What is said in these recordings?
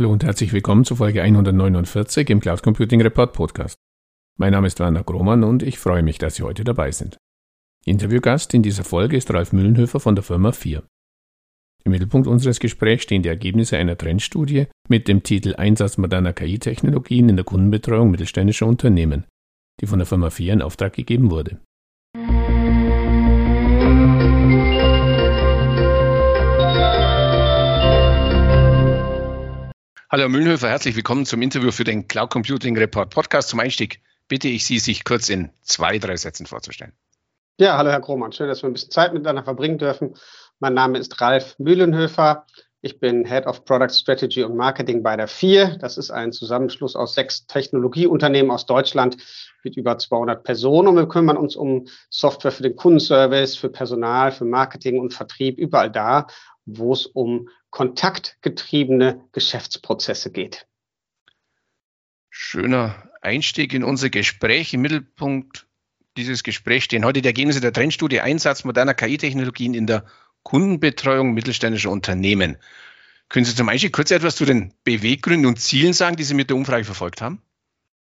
Hallo und herzlich willkommen zu Folge 149 im Cloud Computing Report Podcast. Mein Name ist Werner Grohmann und ich freue mich, dass Sie heute dabei sind. Interviewgast in dieser Folge ist Ralf Mühlenhöfer von der Firma 4. Im Mittelpunkt unseres Gesprächs stehen die Ergebnisse einer Trendstudie mit dem Titel Einsatz moderner KI-Technologien in der Kundenbetreuung mittelständischer Unternehmen, die von der Firma 4 in Auftrag gegeben wurde. Hallo Herr Mühlenhöfer, herzlich willkommen zum Interview für den Cloud Computing Report Podcast. Zum Einstieg bitte ich Sie, sich kurz in zwei, drei Sätzen vorzustellen. Ja, hallo Herr Krohmann, schön, dass wir ein bisschen Zeit miteinander verbringen dürfen. Mein Name ist Ralf Mühlenhöfer. Ich bin Head of Product Strategy und Marketing bei der FIR. Das ist ein Zusammenschluss aus sechs Technologieunternehmen aus Deutschland mit über 200 Personen. Und wir kümmern uns um Software für den Kundenservice, für Personal, für Marketing und Vertrieb, überall da, wo es um kontaktgetriebene Geschäftsprozesse geht. Schöner Einstieg in unser Gespräch. Im Mittelpunkt dieses Gesprächs stehen heute die Ergebnisse der Trendstudie Einsatz moderner KI-Technologien in der Kundenbetreuung mittelständischer Unternehmen. Können Sie zum Einstieg kurz etwas zu den Beweggründen und Zielen sagen, die Sie mit der Umfrage verfolgt haben?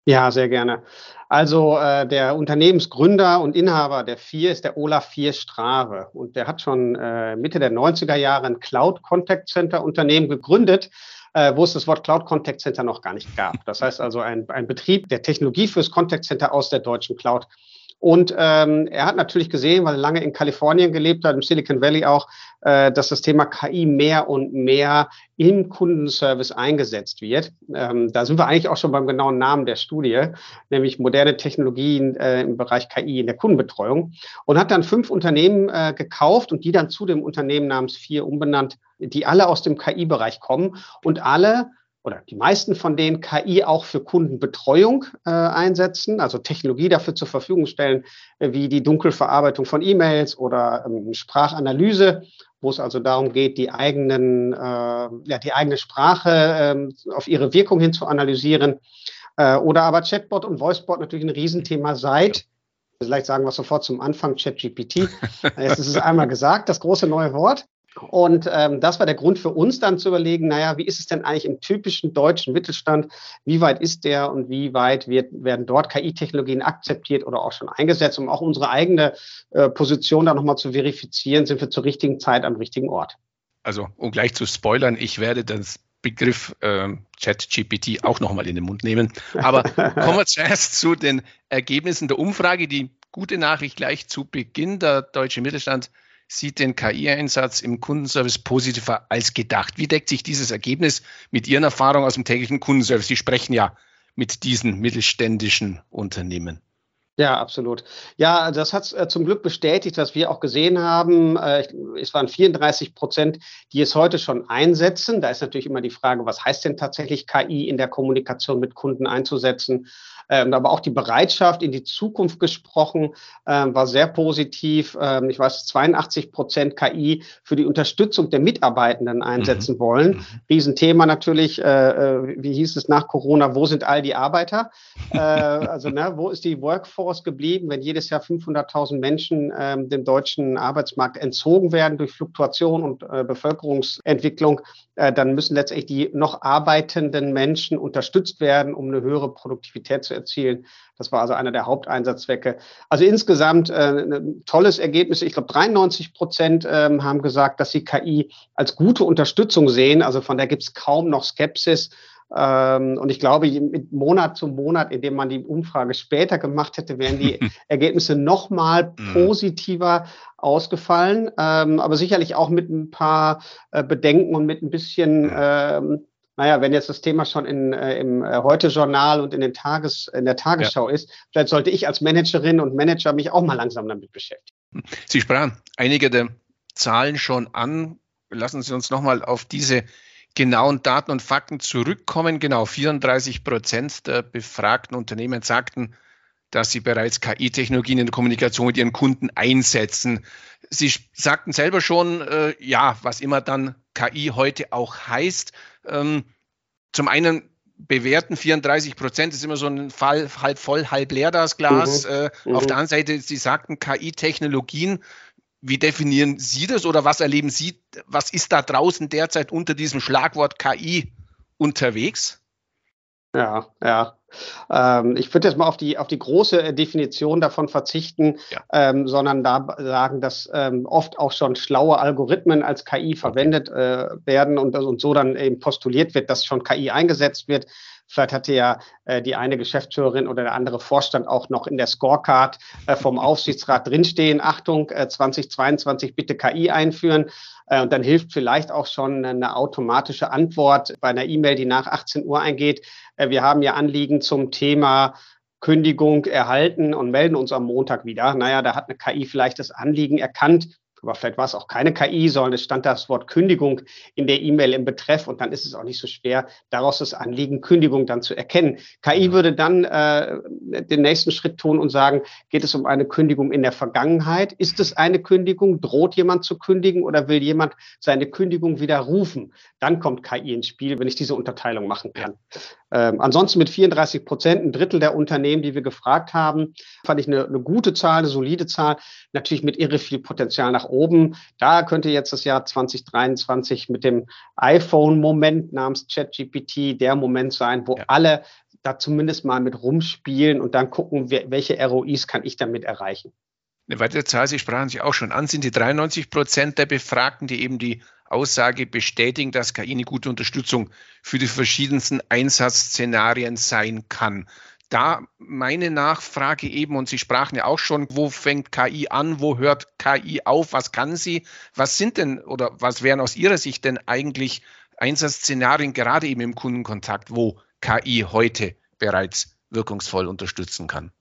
Ja, sehr gerne. Also äh, der Unternehmensgründer und Inhaber der Vier ist der Olaf Vier Strave und der hat schon äh, Mitte der 90er Jahre ein Cloud Contact Center Unternehmen gegründet, äh, wo es das Wort Cloud Contact Center noch gar nicht gab. Das heißt also ein, ein Betrieb der Technologie fürs Contact Center aus der deutschen Cloud und ähm, er hat natürlich gesehen, weil er lange in Kalifornien gelebt hat, im Silicon Valley auch, äh, dass das Thema KI mehr und mehr im Kundenservice eingesetzt wird. Ähm, da sind wir eigentlich auch schon beim genauen Namen der Studie, nämlich moderne Technologien äh, im Bereich KI in der Kundenbetreuung. Und hat dann fünf Unternehmen äh, gekauft und die dann zu dem Unternehmen namens Vier umbenannt, die alle aus dem KI-Bereich kommen und alle oder die meisten von denen KI auch für Kundenbetreuung äh, einsetzen, also Technologie dafür zur Verfügung stellen, äh, wie die Dunkelverarbeitung von E-Mails oder ähm, Sprachanalyse, wo es also darum geht, die eigenen, äh, ja, die eigene Sprache äh, auf ihre Wirkung hin zu analysieren. Äh, oder aber Chatbot und Voicebot natürlich ein Riesenthema seit Vielleicht sagen wir sofort zum Anfang ChatGPT. Jetzt ist es einmal gesagt, das große neue Wort. Und ähm, das war der Grund für uns dann zu überlegen, naja, wie ist es denn eigentlich im typischen deutschen Mittelstand? Wie weit ist der und wie weit wird, werden dort KI-Technologien akzeptiert oder auch schon eingesetzt, um auch unsere eigene äh, Position da nochmal zu verifizieren, sind wir zur richtigen Zeit am richtigen Ort. Also, um gleich zu spoilern, ich werde das Begriff äh, ChatGPT auch nochmal in den Mund nehmen. Aber kommen wir zuerst zu den Ergebnissen der Umfrage. Die gute Nachricht gleich zu Beginn. Der deutsche Mittelstand sieht den KI-Einsatz im Kundenservice positiver als gedacht. Wie deckt sich dieses Ergebnis mit Ihren Erfahrungen aus dem täglichen Kundenservice? Sie sprechen ja mit diesen mittelständischen Unternehmen. Ja, absolut. Ja, das hat äh, zum Glück bestätigt, was wir auch gesehen haben. Äh, es waren 34 Prozent, die es heute schon einsetzen. Da ist natürlich immer die Frage, was heißt denn tatsächlich KI in der Kommunikation mit Kunden einzusetzen? Ähm, aber auch die Bereitschaft in die Zukunft gesprochen ähm, war sehr positiv. Ähm, ich weiß, 82 Prozent KI für die Unterstützung der Mitarbeitenden einsetzen mhm. wollen. Mhm. Riesenthema natürlich. Äh, äh, wie hieß es nach Corona? Wo sind all die Arbeiter? äh, also, ne, wo ist die Workforce geblieben, wenn jedes Jahr 500.000 Menschen ähm, dem deutschen Arbeitsmarkt entzogen werden durch Fluktuation und äh, Bevölkerungsentwicklung? Äh, dann müssen letztendlich die noch arbeitenden Menschen unterstützt werden, um eine höhere Produktivität zu erzielen. Das war also einer der Haupteinsatzzwecke. Also insgesamt äh, ein tolles Ergebnis. Ich glaube, 93 Prozent ähm, haben gesagt, dass sie KI als gute Unterstützung sehen. Also von der gibt es kaum noch Skepsis. Ähm, und ich glaube, mit Monat zu Monat, indem man die Umfrage später gemacht hätte, wären die Ergebnisse noch mal mhm. positiver ausgefallen. Ähm, aber sicherlich auch mit ein paar äh, Bedenken und mit ein bisschen ähm, naja, wenn jetzt das Thema schon in, äh, im äh, Heute-Journal und in, den Tages, in der Tagesschau ja. ist, vielleicht sollte ich als Managerin und Manager mich auch mal langsam damit beschäftigen. Sie sprachen einige der Zahlen schon an. Lassen Sie uns nochmal auf diese genauen Daten und Fakten zurückkommen. Genau, 34 Prozent der befragten Unternehmen sagten, dass sie bereits KI-Technologien in der Kommunikation mit ihren Kunden einsetzen. Sie sagten selber schon, äh, ja, was immer dann KI heute auch heißt. Ähm, zum einen bewerten 34 Prozent ist immer so ein Fall halb voll, halb leer das Glas. Mhm. Äh, mhm. Auf der anderen Seite, Sie sagten KI-Technologien. Wie definieren Sie das oder was erleben Sie? Was ist da draußen derzeit unter diesem Schlagwort KI unterwegs? Ja, ja. Ähm, ich würde jetzt mal auf die, auf die große äh, Definition davon verzichten, ja. ähm, sondern da sagen, dass ähm, oft auch schon schlaue Algorithmen als KI verwendet äh, werden und, und so dann eben postuliert wird, dass schon KI eingesetzt wird. Vielleicht hatte ja äh, die eine Geschäftsführerin oder der andere Vorstand auch noch in der Scorecard äh, vom Aufsichtsrat drinstehen, Achtung, äh, 2022 bitte KI einführen. Äh, und dann hilft vielleicht auch schon eine automatische Antwort bei einer E-Mail, die nach 18 Uhr eingeht. Äh, wir haben ja Anliegen zum Thema Kündigung erhalten und melden uns am Montag wieder. Naja, da hat eine KI vielleicht das Anliegen erkannt aber vielleicht war es auch keine KI, sondern es stand das Wort Kündigung in der E-Mail im Betreff und dann ist es auch nicht so schwer, daraus das Anliegen Kündigung dann zu erkennen. KI würde dann äh, den nächsten Schritt tun und sagen, geht es um eine Kündigung in der Vergangenheit? Ist es eine Kündigung? Droht jemand zu kündigen oder will jemand seine Kündigung widerrufen? Dann kommt KI ins Spiel, wenn ich diese Unterteilung machen kann. Ähm, ansonsten mit 34 Prozent, ein Drittel der Unternehmen, die wir gefragt haben, fand ich eine, eine gute Zahl, eine solide Zahl, natürlich mit irre viel Potenzial nach oben. Da könnte jetzt das Jahr 2023 mit dem iPhone-Moment namens ChatGPT der Moment sein, wo ja. alle da zumindest mal mit rumspielen und dann gucken, welche ROIs kann ich damit erreichen. Eine weitere Zahl, Sie sprachen sich auch schon an, sind die 93 Prozent der Befragten, die eben die Aussage bestätigen, dass KI eine gute Unterstützung für die verschiedensten Einsatzszenarien sein kann. Da meine Nachfrage eben, und Sie sprachen ja auch schon, wo fängt KI an, wo hört KI auf, was kann sie? Was sind denn oder was wären aus Ihrer Sicht denn eigentlich Einsatzszenarien, gerade eben im Kundenkontakt, wo KI heute bereits wirkungsvoll unterstützen kann?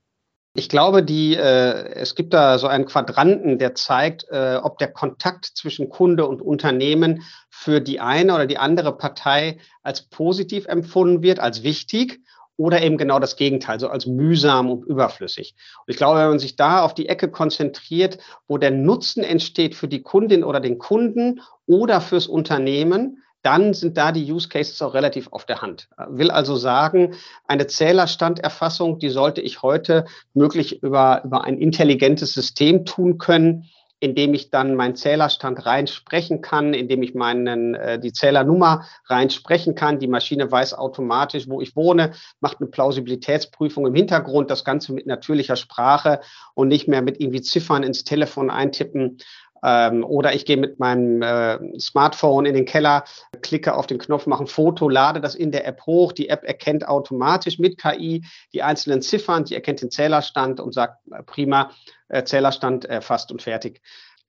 Ich glaube, die, äh, es gibt da so einen Quadranten, der zeigt, äh, ob der Kontakt zwischen Kunde und Unternehmen für die eine oder die andere Partei als positiv empfunden wird, als wichtig oder eben genau das Gegenteil, so als mühsam und überflüssig. Und ich glaube, wenn man sich da auf die Ecke konzentriert, wo der Nutzen entsteht für die Kundin oder den Kunden oder fürs Unternehmen, dann sind da die Use Cases auch relativ auf der Hand. Will also sagen, eine Zählerstanderfassung, die sollte ich heute möglich über, über ein intelligentes System tun können, indem ich dann meinen Zählerstand reinsprechen kann, indem ich meinen, äh, die Zählernummer reinsprechen kann. Die Maschine weiß automatisch, wo ich wohne, macht eine Plausibilitätsprüfung im Hintergrund, das Ganze mit natürlicher Sprache und nicht mehr mit irgendwie Ziffern ins Telefon eintippen. Ähm, oder ich gehe mit meinem äh, Smartphone in den Keller, klicke auf den Knopf, mache ein Foto, lade das in der App hoch. Die App erkennt automatisch mit KI die einzelnen Ziffern, die erkennt den Zählerstand und sagt, äh, prima, äh, Zählerstand erfasst und fertig.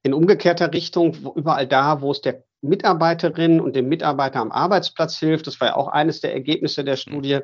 In umgekehrter Richtung, wo überall da, wo es der Mitarbeiterin und dem Mitarbeiter am Arbeitsplatz hilft, das war ja auch eines der Ergebnisse der Studie,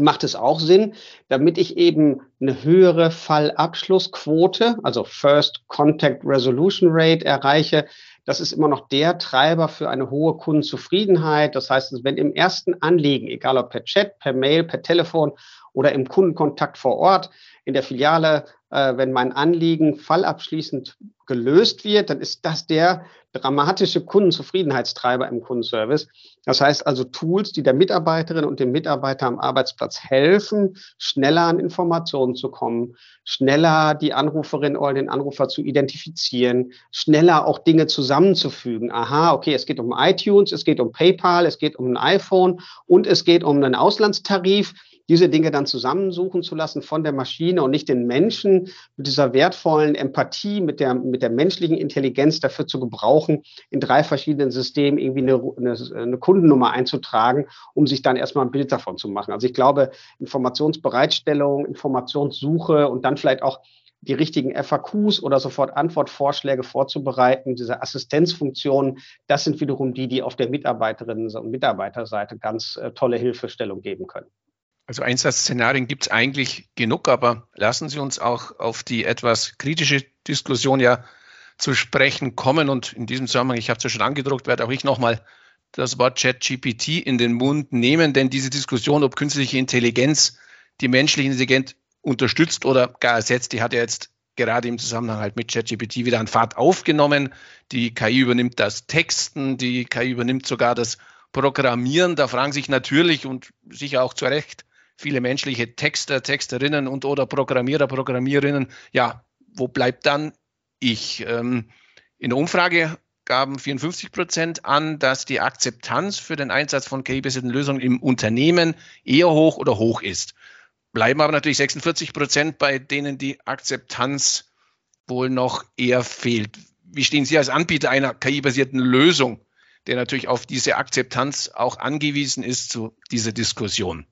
macht es auch Sinn, damit ich eben eine höhere Fallabschlussquote, also First Contact Resolution Rate erreiche. Das ist immer noch der Treiber für eine hohe Kundenzufriedenheit. Das heißt, wenn im ersten Anliegen, egal ob per Chat, per Mail, per Telefon oder im Kundenkontakt vor Ort, in der Filiale, äh, wenn mein Anliegen fallabschließend gelöst wird, dann ist das der dramatische Kundenzufriedenheitstreiber im Kundenservice. Das heißt also Tools, die der Mitarbeiterin und dem Mitarbeiter am Arbeitsplatz helfen, schneller an Informationen zu kommen, schneller die Anruferin oder den Anrufer zu identifizieren, schneller auch Dinge zusammenzufügen. Aha, okay, es geht um iTunes, es geht um PayPal, es geht um ein iPhone und es geht um einen Auslandstarif diese Dinge dann zusammensuchen zu lassen von der Maschine und nicht den Menschen mit dieser wertvollen Empathie, mit der, mit der menschlichen Intelligenz dafür zu gebrauchen, in drei verschiedenen Systemen irgendwie eine, eine, eine Kundennummer einzutragen, um sich dann erstmal ein Bild davon zu machen. Also ich glaube, Informationsbereitstellung, Informationssuche und dann vielleicht auch die richtigen FAQs oder sofort Antwortvorschläge vorzubereiten, diese Assistenzfunktionen, das sind wiederum die, die auf der Mitarbeiterinnen- und Mitarbeiterseite ganz äh, tolle Hilfestellung geben können. Also Einsatzszenarien gibt es eigentlich genug, aber lassen Sie uns auch auf die etwas kritische Diskussion ja zu sprechen kommen. Und in diesem Zusammenhang, ich habe es ja schon angedruckt, werde auch ich nochmal das Wort ChatGPT in den Mund nehmen, denn diese Diskussion, ob künstliche Intelligenz die menschliche Intelligenz unterstützt oder gar ersetzt, die hat ja jetzt gerade im Zusammenhang halt mit ChatGPT wieder an Fahrt aufgenommen. Die KI übernimmt das Texten, die KI übernimmt sogar das Programmieren. Da fragen sich natürlich und sicher auch zu Recht viele menschliche Texter, Texterinnen und oder Programmierer, Programmierinnen. Ja, wo bleibt dann ich? Ähm, in der Umfrage gaben 54 Prozent an, dass die Akzeptanz für den Einsatz von KI-basierten Lösungen im Unternehmen eher hoch oder hoch ist. Bleiben aber natürlich 46 Prozent, bei denen die Akzeptanz wohl noch eher fehlt. Wie stehen Sie als Anbieter einer KI-basierten Lösung, der natürlich auf diese Akzeptanz auch angewiesen ist, zu dieser Diskussion?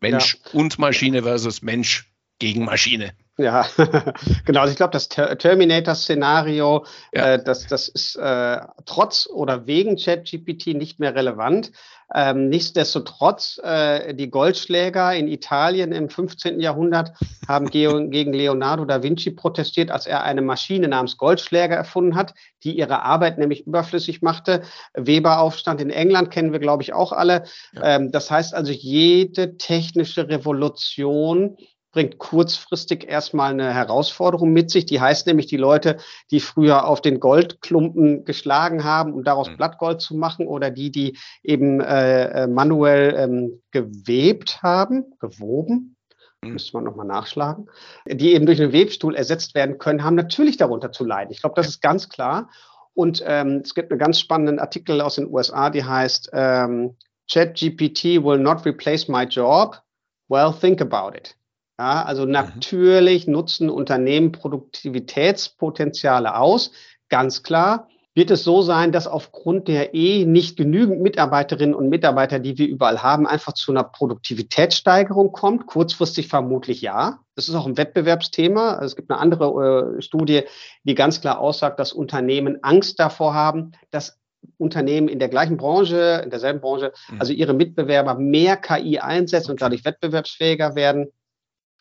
Mensch ja. und Maschine versus Mensch gegen Maschine. Ja, genau. Also ich glaube, das Ter Terminator-Szenario, ja. äh, das, das ist äh, trotz oder wegen ChatGPT nicht mehr relevant. Ähm, nichtsdestotrotz, äh, die Goldschläger in Italien im 15. Jahrhundert haben ge gegen Leonardo da Vinci protestiert, als er eine Maschine namens Goldschläger erfunden hat, die ihre Arbeit nämlich überflüssig machte. Weberaufstand in England kennen wir, glaube ich, auch alle. Ähm, das heißt also, jede technische Revolution bringt kurzfristig erstmal eine Herausforderung mit sich. Die heißt nämlich, die Leute, die früher auf den Goldklumpen geschlagen haben, um daraus mhm. Blattgold zu machen, oder die, die eben äh, äh manuell ähm, gewebt haben, gewoben, mhm. müsste man nochmal nachschlagen, die eben durch einen Webstuhl ersetzt werden können, haben natürlich darunter zu leiden. Ich glaube, das ist ganz klar. Und ähm, es gibt einen ganz spannenden Artikel aus den USA, die heißt ähm, ChatGPT will not replace my job. Well, think about it. Ja, also mhm. natürlich mhm. nutzen Unternehmen Produktivitätspotenziale aus, ganz klar. Wird es so sein, dass aufgrund der eh nicht genügend Mitarbeiterinnen und Mitarbeiter, die wir überall haben, einfach zu einer Produktivitätssteigerung kommt? Kurzfristig vermutlich ja. Das ist auch ein Wettbewerbsthema. Also es gibt eine andere äh, Studie, die ganz klar aussagt, dass Unternehmen Angst davor haben, dass Unternehmen in der gleichen Branche, in derselben Branche, mhm. also ihre Mitbewerber mehr KI einsetzen und dadurch wettbewerbsfähiger werden.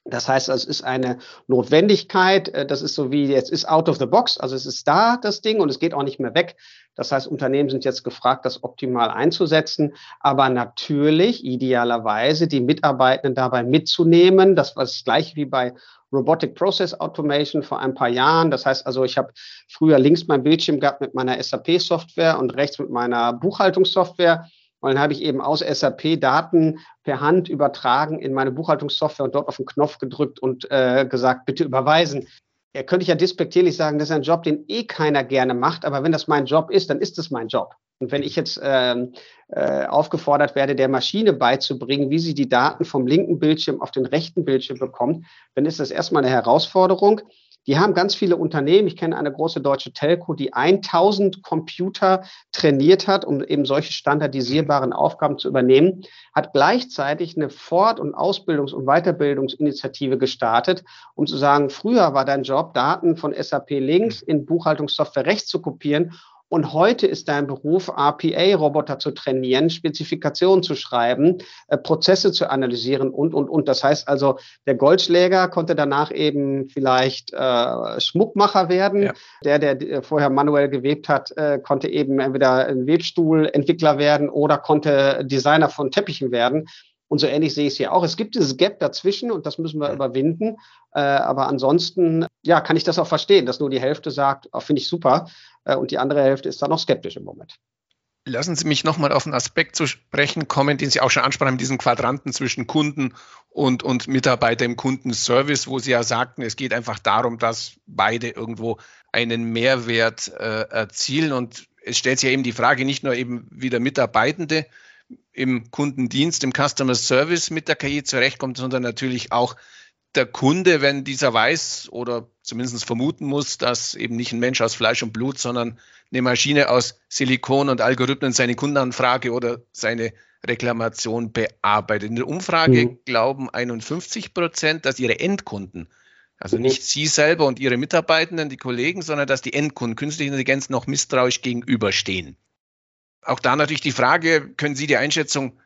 Das heißt, es ist eine Notwendigkeit. Äh, das ist so wie jetzt ist out of the box. Also es ist da, das Ding, und es geht auch nicht mehr weg. Das heißt, Unternehmen sind jetzt gefragt, das optimal einzusetzen, aber natürlich idealerweise die Mitarbeitenden dabei mitzunehmen. Das war das gleiche wie bei Robotic Process Automation vor ein paar Jahren. Das heißt also, ich habe früher links mein Bildschirm gehabt mit meiner SAP-Software und rechts mit meiner Buchhaltungssoftware. Und dann habe ich eben aus SAP Daten per Hand übertragen in meine Buchhaltungssoftware und dort auf den Knopf gedrückt und äh, gesagt, bitte überweisen. Ja, könnte ich ja despektierlich sagen, das ist ein Job, den eh keiner gerne macht, aber wenn das mein Job ist, dann ist es mein Job. Und wenn ich jetzt ähm, äh, aufgefordert werde, der Maschine beizubringen, wie sie die Daten vom linken Bildschirm auf den rechten Bildschirm bekommt, dann ist das erstmal eine Herausforderung. Die haben ganz viele Unternehmen. Ich kenne eine große deutsche Telco, die 1000 Computer trainiert hat, um eben solche standardisierbaren Aufgaben zu übernehmen, hat gleichzeitig eine Fort- und Ausbildungs- und Weiterbildungsinitiative gestartet, um zu sagen, früher war dein Job, Daten von SAP links in Buchhaltungssoftware rechts zu kopieren und heute ist dein Beruf, RPA-Roboter zu trainieren, Spezifikationen zu schreiben, äh, Prozesse zu analysieren und, und, und. Das heißt also, der Goldschläger konnte danach eben vielleicht äh, Schmuckmacher werden. Ja. Der, der vorher manuell gewebt hat, äh, konnte eben entweder ein Webstuhlentwickler werden oder konnte Designer von Teppichen werden. Und so ähnlich sehe ich es hier auch. Es gibt dieses Gap dazwischen und das müssen wir überwinden. Äh, aber ansonsten, ja, kann ich das auch verstehen, dass nur die Hälfte sagt, oh, finde ich super. Äh, und die andere Hälfte ist da noch skeptisch im Moment. Lassen Sie mich nochmal auf einen Aspekt zu sprechen kommen, den Sie auch schon ansprachen, diesen Quadranten zwischen Kunden und, und Mitarbeiter im Kundenservice, wo Sie ja sagten, es geht einfach darum, dass beide irgendwo einen Mehrwert äh, erzielen. Und es stellt sich ja eben die Frage, nicht nur eben, wie der Mitarbeitende im Kundendienst, im Customer Service mit der KI zurechtkommt, sondern natürlich auch der Kunde, wenn dieser weiß oder zumindest vermuten muss, dass eben nicht ein Mensch aus Fleisch und Blut, sondern eine Maschine aus Silikon und Algorithmen seine Kundenanfrage oder seine Reklamation bearbeitet. In der Umfrage mhm. glauben 51 Prozent, dass ihre Endkunden, also mhm. nicht Sie selber und Ihre Mitarbeitenden, die Kollegen, sondern dass die Endkunden künstliche Intelligenz noch misstrauisch gegenüberstehen. Auch da natürlich die Frage, können Sie die Einschätzung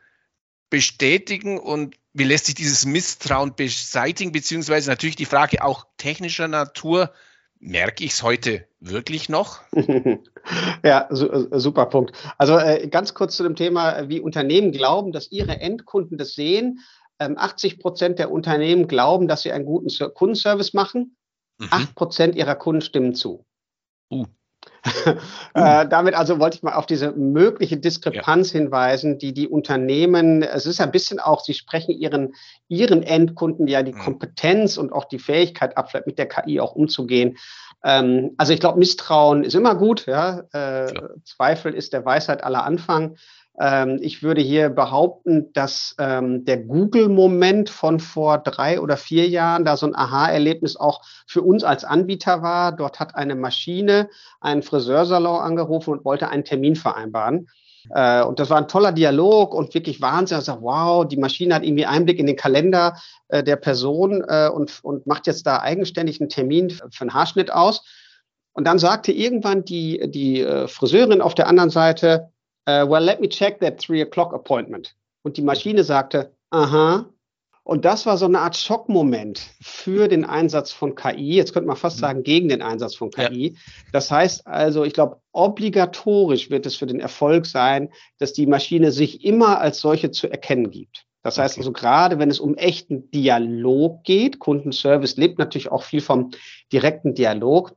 bestätigen und wie lässt sich dieses Misstrauen beseitigen, beziehungsweise natürlich die Frage auch technischer Natur, merke ich es heute wirklich noch? ja, äh, super Punkt. Also äh, ganz kurz zu dem Thema, wie Unternehmen glauben, dass ihre Endkunden das sehen. 80 ähm, Prozent der Unternehmen glauben, dass sie einen guten Kundenservice machen. Mhm. 8 Prozent ihrer Kunden stimmen zu. Uh. Äh, damit also wollte ich mal auf diese mögliche Diskrepanz ja. hinweisen, die die Unternehmen, es ist ein bisschen auch, sie sprechen ihren, ihren Endkunden ja die mhm. Kompetenz und auch die Fähigkeit ab, mit der KI auch umzugehen. Ähm, also ich glaube, Misstrauen ist immer gut, ja. Äh, Zweifel ist der Weisheit aller Anfang. Ähm, ich würde hier behaupten, dass ähm, der Google-Moment von vor drei oder vier Jahren da so ein Aha-Erlebnis auch für uns als Anbieter war. Dort hat eine Maschine einen Friseursalon angerufen und wollte einen Termin vereinbaren. Äh, und das war ein toller Dialog und wirklich Wahnsinn. Sage, wow, die Maschine hat irgendwie Einblick in den Kalender äh, der Person äh, und, und macht jetzt da eigenständig einen Termin für einen Haarschnitt aus. Und dann sagte irgendwann die, die Friseurin auf der anderen Seite, uh, well, let me check that three o'clock appointment. Und die Maschine sagte, aha. Und das war so eine Art Schockmoment für den Einsatz von KI. Jetzt könnte man fast mhm. sagen, gegen den Einsatz von KI. Ja. Das heißt also, ich glaube, obligatorisch wird es für den Erfolg sein, dass die Maschine sich immer als solche zu erkennen gibt. Das heißt also, gerade wenn es um echten Dialog geht, Kundenservice lebt natürlich auch viel vom direkten Dialog,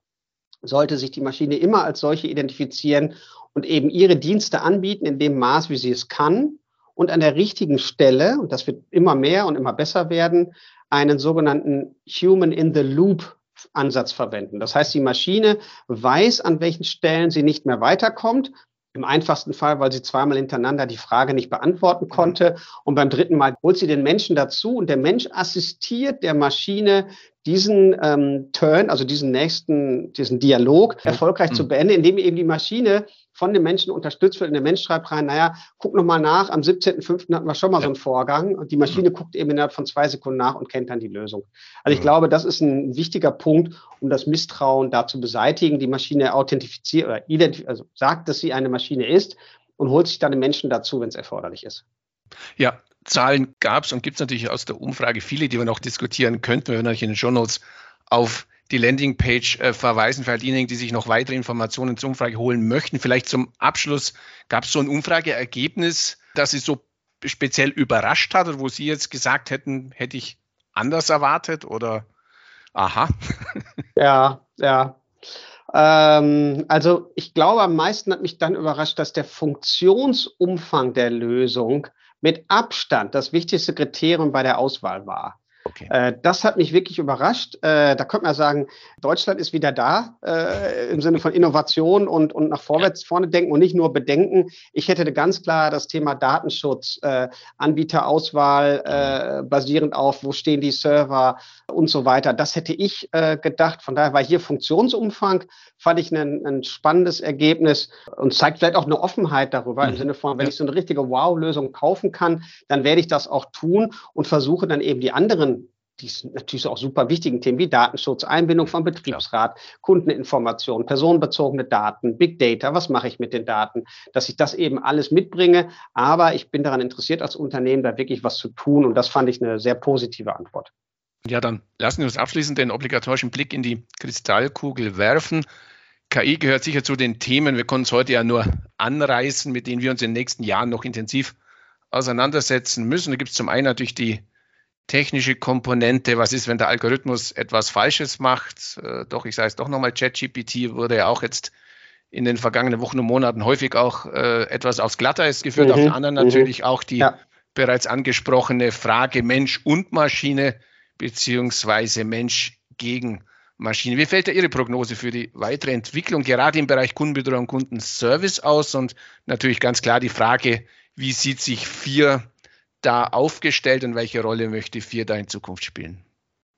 sollte sich die Maschine immer als solche identifizieren und eben ihre Dienste anbieten in dem Maß, wie sie es kann und an der richtigen Stelle, und das wird immer mehr und immer besser werden, einen sogenannten Human in the Loop Ansatz verwenden. Das heißt, die Maschine weiß, an welchen Stellen sie nicht mehr weiterkommt. Im einfachsten Fall, weil sie zweimal hintereinander die Frage nicht beantworten konnte. Und beim dritten Mal holt sie den Menschen dazu und der Mensch assistiert der Maschine, diesen ähm, Turn, also diesen nächsten, diesen Dialog erfolgreich mhm. zu beenden, indem eben die Maschine von den Menschen unterstützt wird. Und der Mensch schreibt rein, naja, guck noch mal nach, am 17.05. hatten wir schon mal ja. so einen Vorgang und die Maschine mhm. guckt eben innerhalb von zwei Sekunden nach und kennt dann die Lösung. Also ich mhm. glaube, das ist ein wichtiger Punkt, um das Misstrauen da zu beseitigen. Die Maschine authentifiziert oder also sagt, dass sie eine Maschine ist und holt sich dann den Menschen dazu, wenn es erforderlich ist. Ja, Zahlen gab es und gibt es natürlich aus der Umfrage viele, die wir noch diskutieren könnten. Wir werden euch in den Show Notes auf die Landingpage äh, verweisen für diejenigen, die sich noch weitere Informationen zur Umfrage holen möchten. Vielleicht zum Abschluss, gab es so ein Umfrageergebnis, das Sie so speziell überrascht hat wo Sie jetzt gesagt hätten, hätte ich anders erwartet oder aha? Ja, ja. Ähm, also ich glaube, am meisten hat mich dann überrascht, dass der Funktionsumfang der Lösung mit Abstand das wichtigste Kriterium bei der Auswahl war. Okay. Äh, das hat mich wirklich überrascht. Äh, da könnte man sagen, Deutschland ist wieder da äh, im Sinne von Innovation und, und nach vorwärts vorne denken und nicht nur bedenken. Ich hätte ganz klar das Thema Datenschutz, äh, Anbieterauswahl äh, basierend auf, wo stehen die Server und so weiter. Das hätte ich äh, gedacht. Von daher war hier Funktionsumfang, fand ich ein, ein spannendes Ergebnis und zeigt vielleicht auch eine Offenheit darüber mhm. im Sinne von, wenn ich so eine richtige Wow-Lösung kaufen kann, dann werde ich das auch tun und versuche dann eben die anderen die natürlich auch super wichtigen Themen wie Datenschutz, Einbindung von Betriebsrat, Kundeninformation, personenbezogene Daten, Big Data, was mache ich mit den Daten, dass ich das eben alles mitbringe. Aber ich bin daran interessiert, als Unternehmen da wirklich was zu tun und das fand ich eine sehr positive Antwort. Ja, dann lassen wir uns abschließend den obligatorischen Blick in die Kristallkugel werfen. KI gehört sicher zu den Themen, wir können es heute ja nur anreißen, mit denen wir uns in den nächsten Jahren noch intensiv auseinandersetzen müssen. Da gibt es zum einen natürlich die technische Komponente, was ist, wenn der Algorithmus etwas Falsches macht. Äh, doch, ich sage es doch nochmal, ChatGPT wurde ja auch jetzt in den vergangenen Wochen und Monaten häufig auch äh, etwas aufs Glatteis geführt. Mhm, Auf der anderen mhm. natürlich auch die ja. bereits angesprochene Frage Mensch und Maschine beziehungsweise Mensch gegen Maschine. Wie fällt da Ihre Prognose für die weitere Entwicklung, gerade im Bereich Kundenbetreuung und Kundenservice aus? Und natürlich ganz klar die Frage, wie sieht sich vier da aufgestellt und welche Rolle möchte Vier da in Zukunft spielen?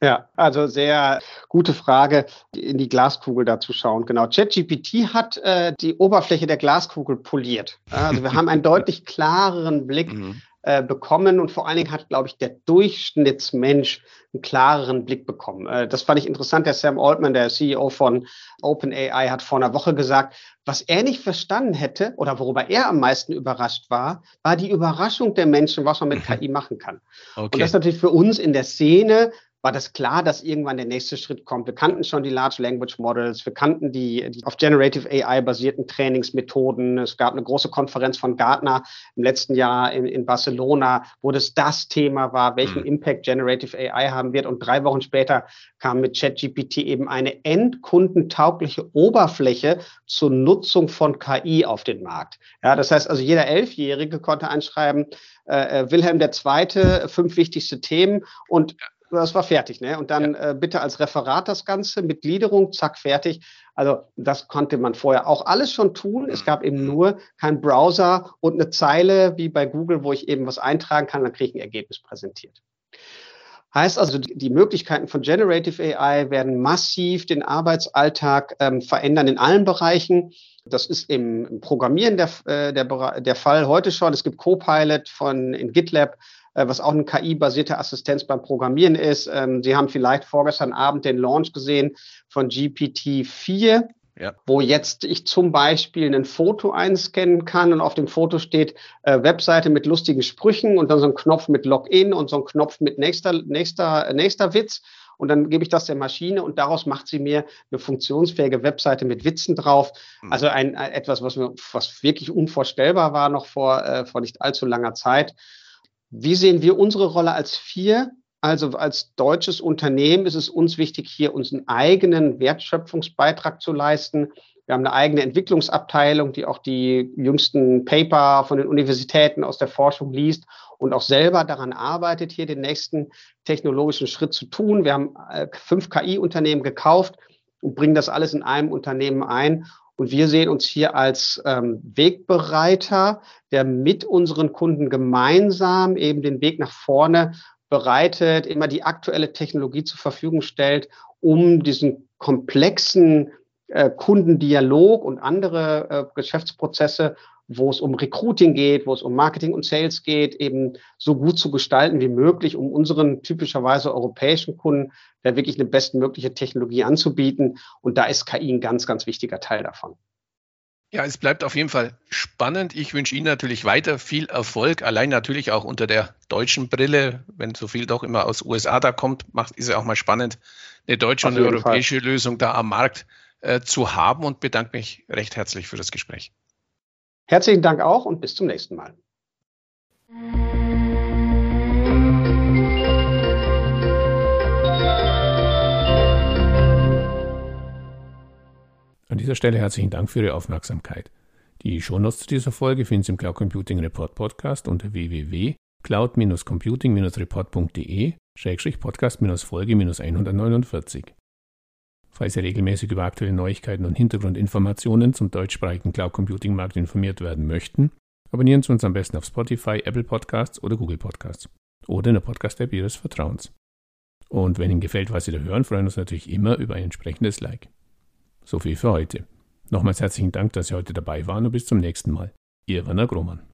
Ja, also sehr gute Frage, in die Glaskugel da zu schauen. Genau, ChatGPT hat äh, die Oberfläche der Glaskugel poliert. Also wir haben einen deutlich klareren Blick mhm. Äh, bekommen und vor allen Dingen hat, glaube ich, der Durchschnittsmensch einen klareren Blick bekommen. Äh, das fand ich interessant. Der Sam Altman, der CEO von OpenAI, hat vor einer Woche gesagt, was er nicht verstanden hätte oder worüber er am meisten überrascht war, war die Überraschung der Menschen, was man mit KI machen kann. Okay. Und das ist natürlich für uns in der Szene war das klar, dass irgendwann der nächste Schritt kommt. Wir kannten schon die Large Language Models, wir kannten die, die auf Generative AI basierten Trainingsmethoden. Es gab eine große Konferenz von Gartner im letzten Jahr in, in Barcelona, wo das das Thema war, welchen mhm. Impact Generative AI haben wird. Und drei Wochen später kam mit ChatGPT eben eine endkundentaugliche Oberfläche zur Nutzung von KI auf den Markt. Ja, das heißt also, jeder Elfjährige konnte anschreiben, äh, äh Wilhelm II., fünf wichtigste Themen und das war fertig, ne? Und dann ja. äh, bitte als Referat das Ganze mit Gliederung, zack, fertig. Also das konnte man vorher auch alles schon tun. Es gab eben nur keinen Browser und eine Zeile wie bei Google, wo ich eben was eintragen kann, dann kriege ich ein Ergebnis präsentiert. Heißt also, die Möglichkeiten von Generative AI werden massiv den Arbeitsalltag ähm, verändern in allen Bereichen. Das ist im Programmieren der, äh, der, der Fall heute schon. Es gibt Copilot von in GitLab, was auch eine KI-basierte Assistenz beim Programmieren ist. Ähm, Sie haben vielleicht vorgestern Abend den Launch gesehen von GPT-4. Ja. wo jetzt ich zum Beispiel ein Foto einscannen kann und auf dem Foto steht äh, Webseite mit lustigen Sprüchen und dann so ein Knopf mit Login und so ein Knopf mit nächster, nächster, nächster Witz. Und dann gebe ich das der Maschine und daraus macht sie mir eine funktionsfähige Webseite mit Witzen drauf. Mhm. Also ein, etwas, was, was wirklich unvorstellbar war noch vor, äh, vor nicht allzu langer Zeit. Wie sehen wir unsere Rolle als vier? Also als deutsches Unternehmen ist es uns wichtig, hier unseren eigenen Wertschöpfungsbeitrag zu leisten. Wir haben eine eigene Entwicklungsabteilung, die auch die jüngsten Paper von den Universitäten aus der Forschung liest und auch selber daran arbeitet, hier den nächsten technologischen Schritt zu tun. Wir haben äh, fünf KI-Unternehmen gekauft und bringen das alles in einem Unternehmen ein. Und wir sehen uns hier als ähm, Wegbereiter, der mit unseren Kunden gemeinsam eben den Weg nach vorne bereitet, immer die aktuelle Technologie zur Verfügung stellt, um diesen komplexen äh, Kundendialog und andere äh, Geschäftsprozesse, wo es um Recruiting geht, wo es um Marketing und Sales geht, eben so gut zu gestalten wie möglich, um unseren typischerweise europäischen Kunden da wirklich eine bestmögliche Technologie anzubieten. Und da ist KI ein ganz, ganz wichtiger Teil davon. Ja, es bleibt auf jeden Fall spannend. Ich wünsche Ihnen natürlich weiter viel Erfolg, allein natürlich auch unter der deutschen Brille. Wenn so viel doch immer aus USA da kommt, macht ist ja auch mal spannend, eine deutsche und eine europäische Fall. Lösung da am Markt äh, zu haben und bedanke mich recht herzlich für das Gespräch. Herzlichen Dank auch und bis zum nächsten Mal. An dieser Stelle herzlichen Dank für Ihre Aufmerksamkeit. Die Shownotes zu dieser Folge finden Sie im Cloud Computing Report Podcast unter www.cloud-computing-report.de Podcast-Folge 149. Falls Sie regelmäßig über aktuelle Neuigkeiten und Hintergrundinformationen zum deutschsprachigen Cloud Computing Markt informiert werden möchten, abonnieren Sie uns am besten auf Spotify, Apple Podcasts oder Google Podcasts oder in der Podcast-App Ihres Vertrauens. Und wenn Ihnen gefällt, was Sie da hören, freuen wir uns natürlich immer über ein entsprechendes Like. So viel für heute. Nochmals herzlichen Dank, dass Sie heute dabei waren und bis zum nächsten Mal. Ihr Werner Grohmann.